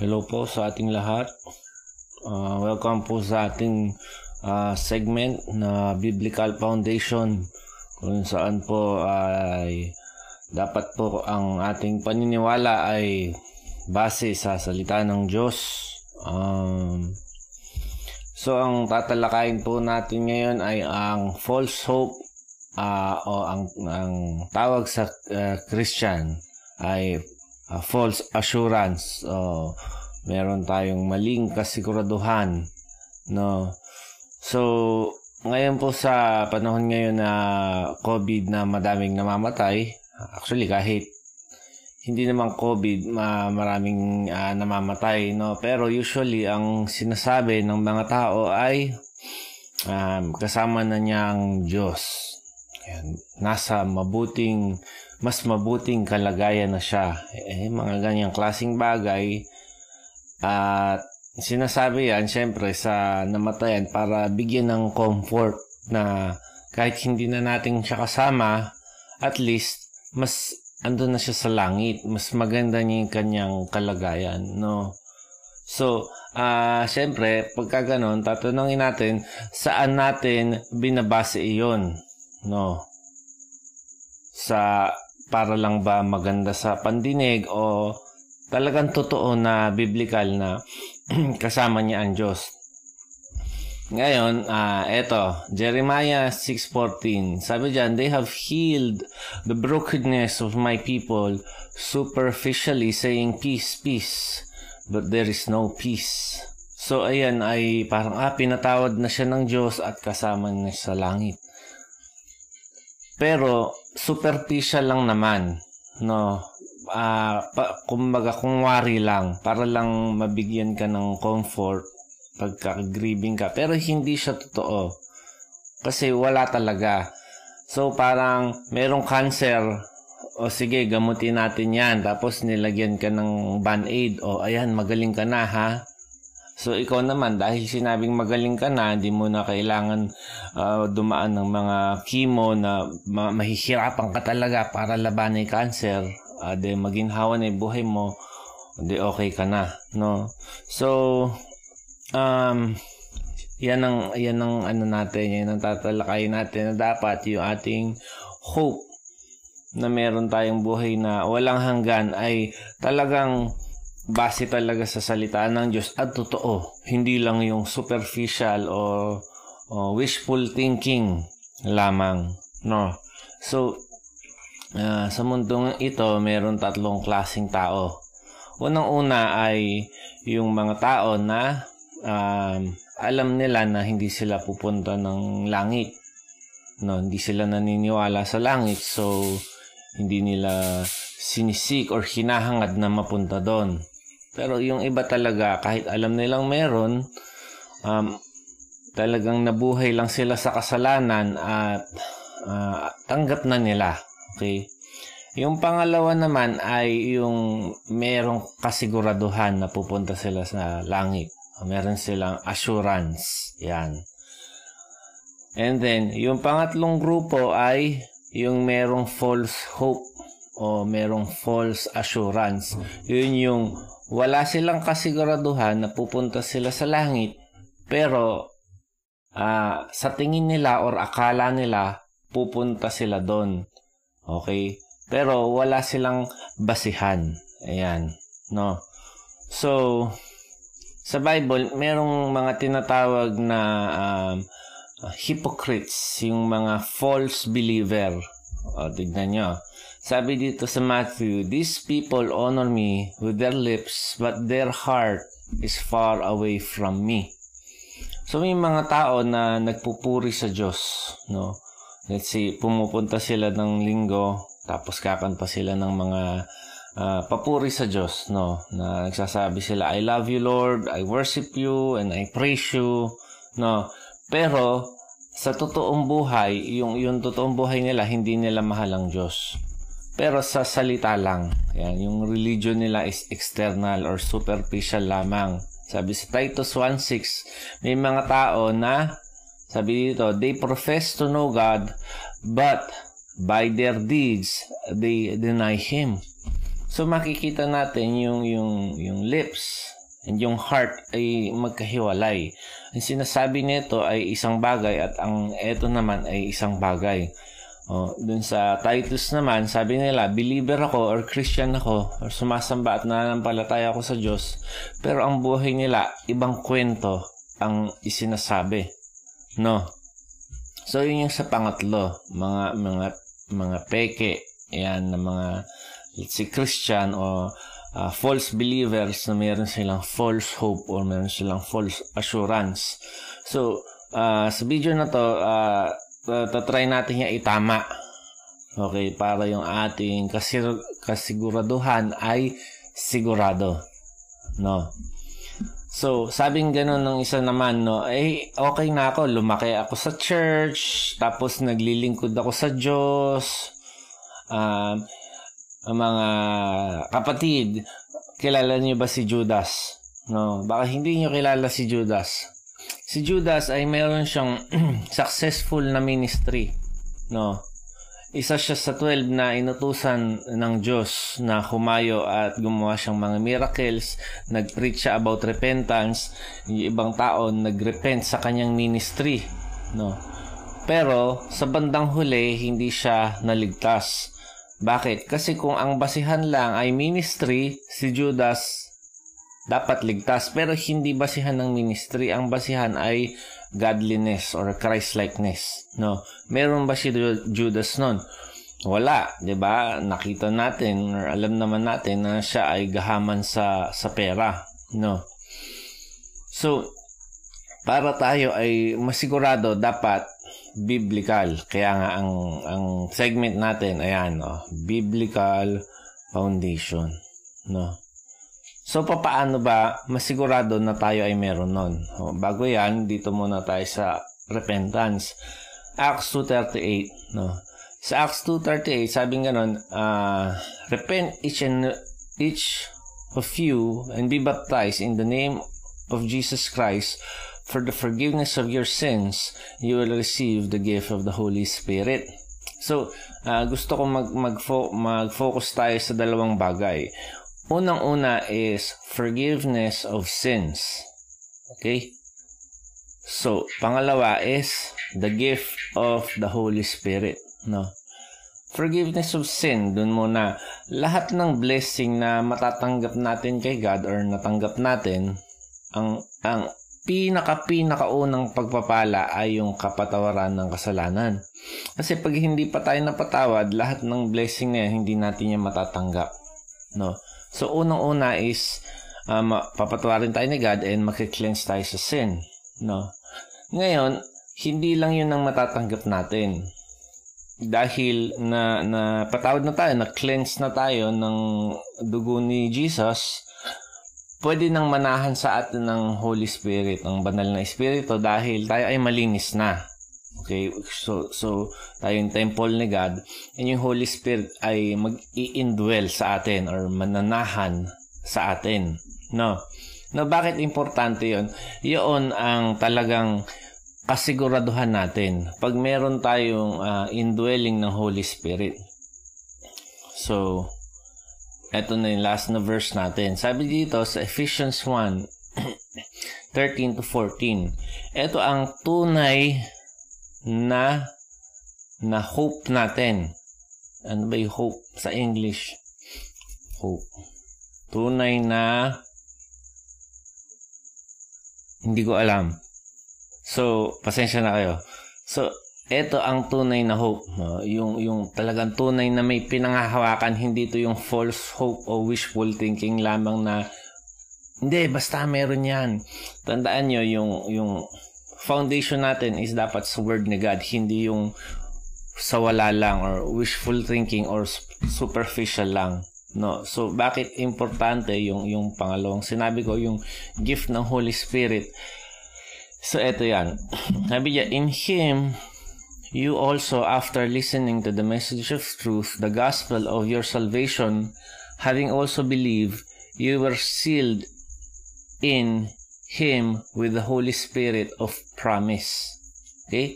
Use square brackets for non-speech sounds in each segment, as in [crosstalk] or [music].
Hello po sa ating lahat. Uh, welcome po sa ating uh, segment na Biblical Foundation kung saan po ay dapat po ang ating paniniwala ay base sa salita ng Diyos. Um, so ang tatalakayin po natin ngayon ay ang false hope uh, o ang, ang tawag sa uh, Christian ay uh, false assurance. So, meron tayong maling kasiguraduhan. No? So, ngayon po sa panahon ngayon na COVID na madaming namamatay, actually kahit hindi naman COVID, ma maraming uh, namamatay, no? Pero usually ang sinasabi ng mga tao ay um, kasama na niyang Diyos. Ayan, nasa mabuting mas mabuting kalagayan na siya. Eh, mga ganyang klasing bagay. At sinasabi yan, syempre, sa namatayan para bigyan ng comfort na kahit hindi na natin siya kasama, at least, mas andun na siya sa langit. Mas maganda niya yung kanyang kalagayan, no? So, uh, syempre, pagka ganun, tatanungin natin, saan natin binabase iyon, no? Sa para lang ba maganda sa pandinig o talagang totoo na biblical na [clears throat] kasama niya ang Diyos. Ngayon, uh, eto, Jeremiah 6.14. Sabi dyan, They have healed the brokenness of my people superficially saying, Peace, peace. But there is no peace. So, ayan ay parang, ah, pinatawad na siya ng Diyos at kasama niya sa langit. Pero, superficial lang naman, no? Uh, pa, kumbaga, kung wari lang, para lang mabigyan ka ng comfort pagka-grieving ka. Pero hindi siya totoo. Kasi wala talaga. So, parang merong cancer, o sige, gamutin natin yan. Tapos nilagyan ka ng band-aid. O, ayan, magaling ka na, ha? So ikaw naman dahil sinabing magaling ka na, hindi mo na kailangan uh, dumaan ng mga chemo na ma- mahihirapan ka talaga para labanan yung cancer. Uh, de maginhawa na yung buhay mo, di okay ka na, no? So um yan ang yan ang ano natin, yan ang tatalakayin natin na dapat yung ating hope na meron tayong buhay na walang hanggan ay talagang base talaga sa salita ng Diyos at totoo. Hindi lang yung superficial o, o wishful thinking lamang. No? So, uh, sa mundong ito, meron tatlong klasing tao. Unang-una ay yung mga tao na um, alam nila na hindi sila pupunta ng langit. No, hindi sila naniniwala sa langit. So, hindi nila sinisik or hinahangad na mapunta doon. Pero yung iba talaga, kahit alam nilang meron, um, talagang nabuhay lang sila sa kasalanan at uh, tanggap na nila. Okay? Yung pangalawa naman ay yung merong kasiguraduhan na pupunta sila sa langit. Meron silang assurance. Yan. And then, yung pangatlong grupo ay yung merong false hope o merong false assurance. Yun yung wala silang kasiguraduhan na pupunta sila sa langit, pero uh, sa tingin nila or akala nila, pupunta sila doon. Okay? Pero wala silang basihan. Ayan. No? So, sa Bible, merong mga tinatawag na um, hypocrites, yung mga false believer. O, tignan nyo. Sabi dito sa Matthew, These people honor me with their lips, but their heart is far away from me. So may mga tao na nagpupuri sa Diyos, no? Let's say, pumupunta sila ng linggo, tapos kakan pa sila ng mga uh, papuri sa Diyos, no? Na nagsasabi sila, I love you, Lord, I worship you, and I praise you, no? Pero, sa totoong buhay, yung, yung totoong buhay nila, hindi nila mahal ang Diyos. Pero sa salita lang. Yan, yung religion nila is external or superficial lamang. Sabi sa Titus 1.6, may mga tao na, sabi dito, they profess to know God, but by their deeds, they deny Him. So makikita natin yung yung yung lips and yung heart ay magkahiwalay. Ang sinasabi nito ay isang bagay at ang eto naman ay isang bagay. Oh, dun sa Titus naman, sabi nila, believer ako or Christian ako or sumasamba at nananampalataya ako sa Diyos. Pero ang buhay nila, ibang kwento ang isinasabi. No? So, yun yung sa pangatlo. Mga, mga, mga peke. Yan, na mga, let's say, Christian o uh, false believers na meron silang false hope or meron silang false assurance. So, uh, sa video na to, uh, tatry natin niya itama. Okay, para yung ating kasir kasiguraduhan ay sigurado. No. So, sabing ganun ng isa naman, no, eh, okay na ako, lumaki ako sa church, tapos naglilingkod ako sa Diyos, um, mga kapatid, kilala niyo ba si Judas? No, baka hindi niyo kilala si Judas. Si Judas ay mayroon siyang [clears throat] successful na ministry. No? Isa siya sa 12 na inutusan ng Diyos na humayo at gumawa siyang mga miracles. Nag-preach siya about repentance. Yung ibang tao nag-repent sa kanyang ministry. No? Pero sa bandang huli, hindi siya naligtas. Bakit? Kasi kung ang basihan lang ay ministry, si Judas dapat ligtas. Pero hindi basihan ng ministry. Ang basihan ay godliness or Christ-likeness no? Meron ba si Judas noon wala 'di ba? Nakita natin or alam naman natin na siya ay gahaman sa sa pera no? So para tayo ay masigurado dapat biblical. Kaya nga ang ang segment natin ayan no biblical foundation no So, papaano ba masigurado na tayo ay meron nun? O, bago yan, dito muna tayo sa repentance. Acts 2.38, no? Sa Acts 2.38, sabi nga nun, uh, Repent each and each of you and be baptized in the name of Jesus Christ for the forgiveness of your sins, you will receive the gift of the Holy Spirit. So, uh, gusto ko mag, mag, mag-focus tayo sa dalawang bagay. Unang-una is forgiveness of sins. Okay? So, pangalawa is the gift of the Holy Spirit. No? Forgiveness of sin, dun muna, lahat ng blessing na matatanggap natin kay God or natanggap natin, ang, ang pinaka-pinakaunang pagpapala ay yung kapatawaran ng kasalanan. Kasi pag hindi pa tayo napatawad, lahat ng blessing na yan, hindi natin yan matatanggap. No? So, unang-una is, um, papatawarin tayo ni God and makikleanse tayo sa sin. No? Ngayon, hindi lang yun ang matatanggap natin. Dahil na, na patawad na tayo, na-cleanse na tayo ng dugo ni Jesus, pwede nang manahan sa atin ng Holy Spirit, ng banal na Espiritu dahil tayo ay malinis na. Okay, so so tayo yung temple ni God and yung Holy Spirit ay mag-i-indwell sa atin or mananahan sa atin. No. No, bakit importante 'yon? 'Yon ang talagang kasiguraduhan natin pag meron tayong uh, indwelling ng Holy Spirit. So, eto na yung last na verse natin. Sabi dito sa Ephesians 1, 13 [clears throat] to 14. Ito ang tunay na na hope natin. Ano ba yung hope sa English? Hope. Tunay na hindi ko alam. So, pasensya na kayo. So, ito ang tunay na hope. No? Yung, yung talagang tunay na may pinangahawakan, hindi to yung false hope o wishful thinking lamang na hindi, basta meron yan. Tandaan nyo, yung, yung foundation natin is dapat sa word ni God, hindi yung sa wala lang or wishful thinking or superficial lang. No. So bakit importante yung yung pangalawang sinabi ko yung gift ng Holy Spirit. So eto 'yan. [clears throat] Sabi niya in him you also after listening to the message of truth, the gospel of your salvation, having also believed, you were sealed in Him with the Holy Spirit of promise. Okay?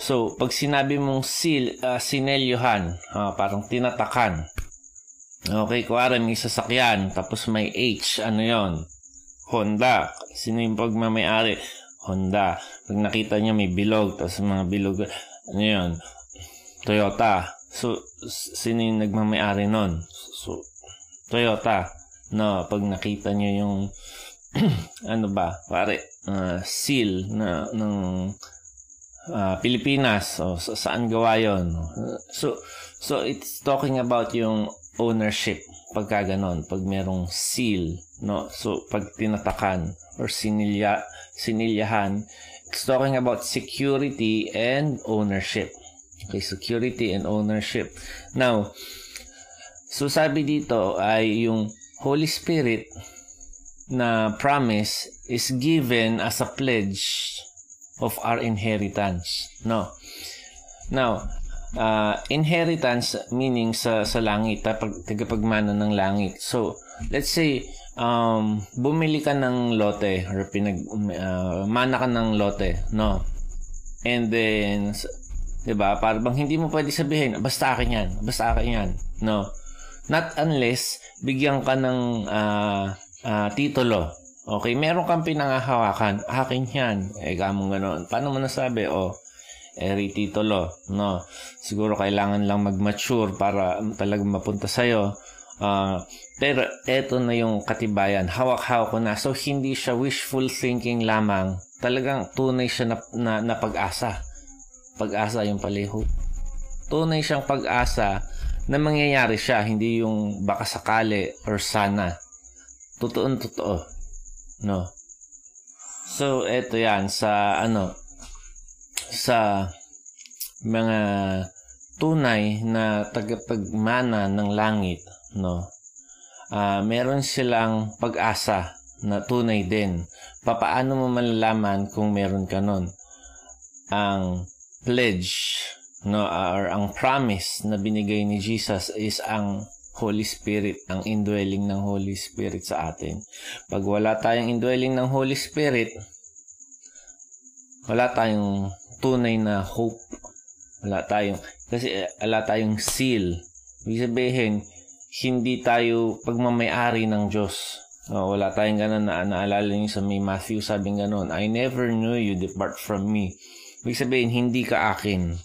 So, pag sinabi mong seal, uh, sinelyohan, uh, parang tinatakan. Okay, kuwari may sasakyan, tapos may H, ano yon Honda. Sino yung pagmamayari? Honda. Pag nakita niya may bilog, tapos mga bilog, ano yon Toyota. So, sino yung nagmamayari nun? So, Toyota. No, pag nakita niyo yung [clears throat] ano ba, pare, uh, seal na ng uh, Pilipinas. So, sa, saan gawa 'yon? So, so it's talking about yung ownership pagka ganon, pag merong seal, no? So, pag tinatakan or sinilya, sinilyahan, it's talking about security and ownership. Okay, security and ownership. Now, so sabi dito ay yung Holy Spirit na promise is given as a pledge of our inheritance. No. Now, uh, inheritance meaning sa sa langit, pag tagapagmana ng langit. So, let's say um bumili ka ng lote or pinag uh, mana ka ng lote, no? And then 'di ba? Para bang hindi mo pwede sabihin, basta akin 'yan, basta akin 'yan. No. Not unless bigyan ka ng uh, uh, titulo. Okay, meron kang pinangahawakan, akin 'yan. Eh, kamong ganoon. Paano mo nasabi? Oh, eri titulo, no? Siguro kailangan lang mag-mature para talagang mapunta sa'yo. Uh, pero eto na yung katibayan. Hawak-hawak ko na. So, hindi siya wishful thinking lamang. Talagang tunay siya na, na, na pag-asa. Pag-asa yung paliho. Tunay siyang pag-asa na mangyayari siya. Hindi yung baka sakali or sana. Totoon totoo. No? So, eto yan sa ano, sa mga tunay na tagapagmana ng langit, no? Uh, meron silang pag-asa na tunay din. Papaano mo malalaman kung meron ka nun? Ang pledge, no, or ang promise na binigay ni Jesus is ang Holy Spirit, ang indwelling ng Holy Spirit sa atin. Pag wala tayong indwelling ng Holy Spirit, wala tayong tunay na hope. Wala tayong, kasi wala tayong seal. Ibig sabihin, hindi tayo pagmamayari ng Diyos. No, wala tayong ganun na naalala niyo sa may Matthew sabing ganun, I never knew you, depart from me. Ibig sabihin, hindi ka akin.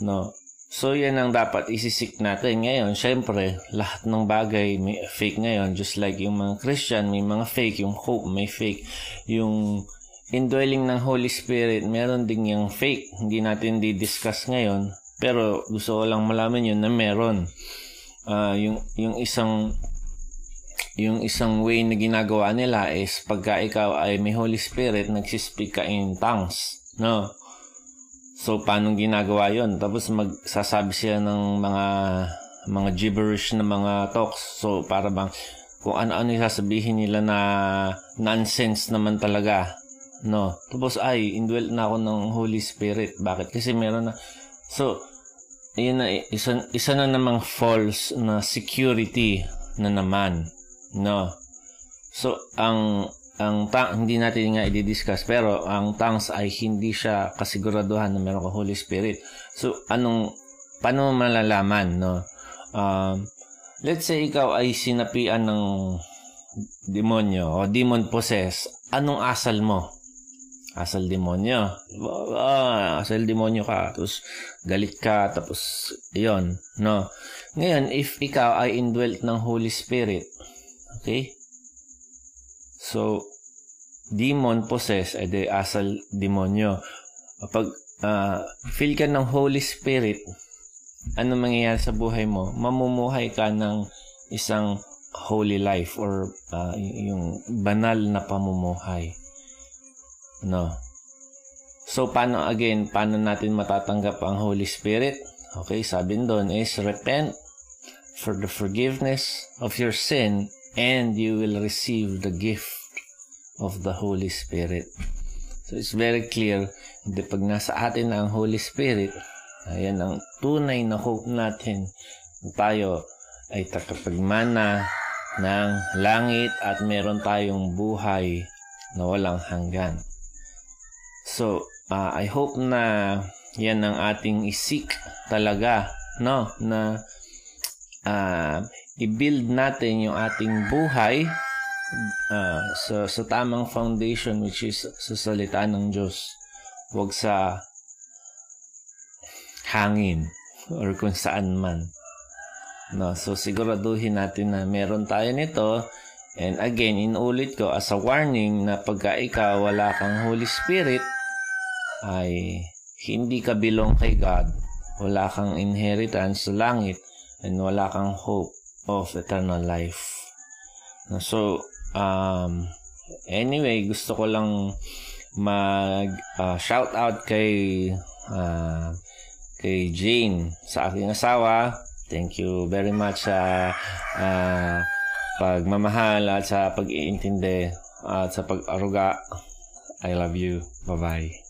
No. So, yan ang dapat isisik natin. Ngayon, syempre, lahat ng bagay may fake ngayon. Just like yung mga Christian, may mga fake. Yung hope, may fake. Yung indwelling ng Holy Spirit, meron din yung fake. Hindi natin di-discuss ngayon. Pero gusto ko lang malaman yun na meron. Uh, yung, yung isang yung isang way na ginagawa nila is pagka ikaw ay may Holy Spirit, nagsispeak ka in tongues. No? So, paano ginagawa yon Tapos magsasabi siya ng mga mga gibberish na mga talks. So, para bang kung ano-ano yung sasabihin nila na nonsense naman talaga. No. Tapos ay, indwelt na ako ng Holy Spirit. Bakit? Kasi meron na... So, yun na, isa, isa na namang false na security na naman. No. So, ang ang tang hindi natin nga i-discuss pero ang tongues ay hindi siya kasiguraduhan na meron ka Holy Spirit. So anong paano malalaman no? Um, let's say ikaw ay sinapian ng demonyo o demon possess, anong asal mo? asal demonyo. Ah, asal demonyo ka. Tapos, galit ka. Tapos, yon No? Ngayon, if ikaw ay indwelt ng Holy Spirit, okay? So, demon possess ay de asal demonyo. Pag uh, feel ka ng Holy Spirit, ano mangyayari sa buhay mo? Mamumuhay ka ng isang holy life or uh, yung banal na pamumuhay. No. So, paano again, paano natin matatanggap ang Holy Spirit? Okay, sabi doon is repent for the forgiveness of your sin and you will receive the gift of the Holy Spirit. So, it's very clear na pag nasa atin ang Holy Spirit, ayan ang tunay na hope natin na tayo ay takapagmana ng langit at meron tayong buhay na walang hanggan. So, uh, I hope na yan ang ating isik talaga, no? Na uh, i-build natin yung ating buhay uh, sa, sa tamang foundation which is sa salita ng Diyos. Huwag sa hangin or kung saan man. No, so siguraduhin natin na meron tayo nito. And again, inulit ko as a warning na pagka ikaw wala kang Holy Spirit, ay hindi ka belong kay God, wala kang inheritance sa langit, and wala kang hope of eternal life. No, so, um, anyway, gusto ko lang mag uh, shout out kay uh, kay Jane sa aking asawa Thank you very much sa uh, pagmamahal at sa pag-iintindi at sa pag-aruga. I love you. Bye-bye.